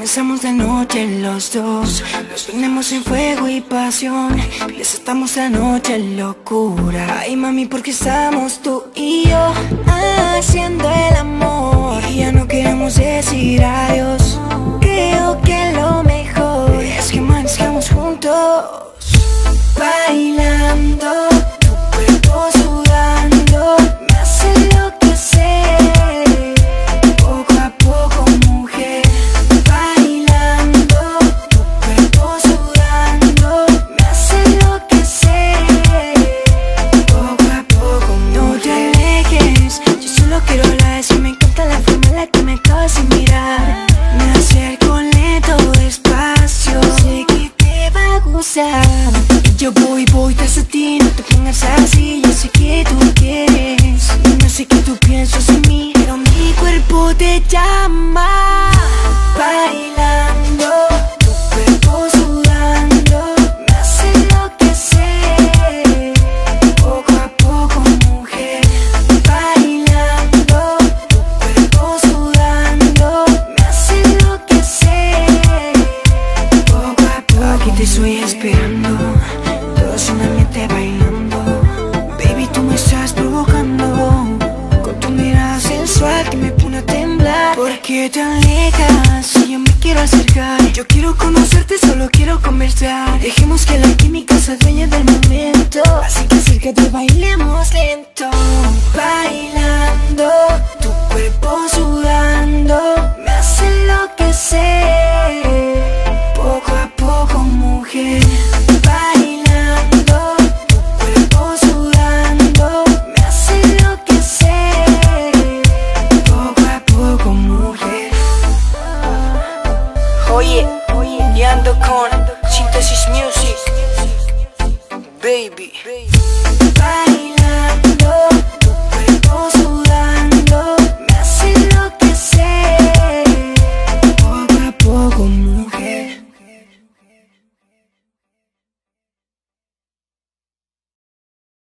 Comenzamos de noche los dos. Nos ponemos en fuego y pasión. Desatamos la noche en locura. Ay mami, porque estamos tú y yo Haciendo el amor Y ya no queremos decir adiós. Creo que lo mejor Es que amanezcamos juntos a Yo voy, voy tras de ti No te pongas así. Yo sé que tú quieres No sé que tú piensas en mí Pero mi cuerpo te llama. Bailando Tu cuerpo sudando Me hace enloquecer. Poco a poco mujer Bailando Tu cuerpo sudando Me hace enloquecer. Poco a poco Aquí te estoy temblar ¿Por qué te alejas? Si yo me quiero acercar. Yo quiero conocerte, solo quiero conversar. Dejemos que la química se adueñe del momento. Así que acércate, bailemos lento. Bailando, Oye, y ando con Síntesis Music. Baby. Baila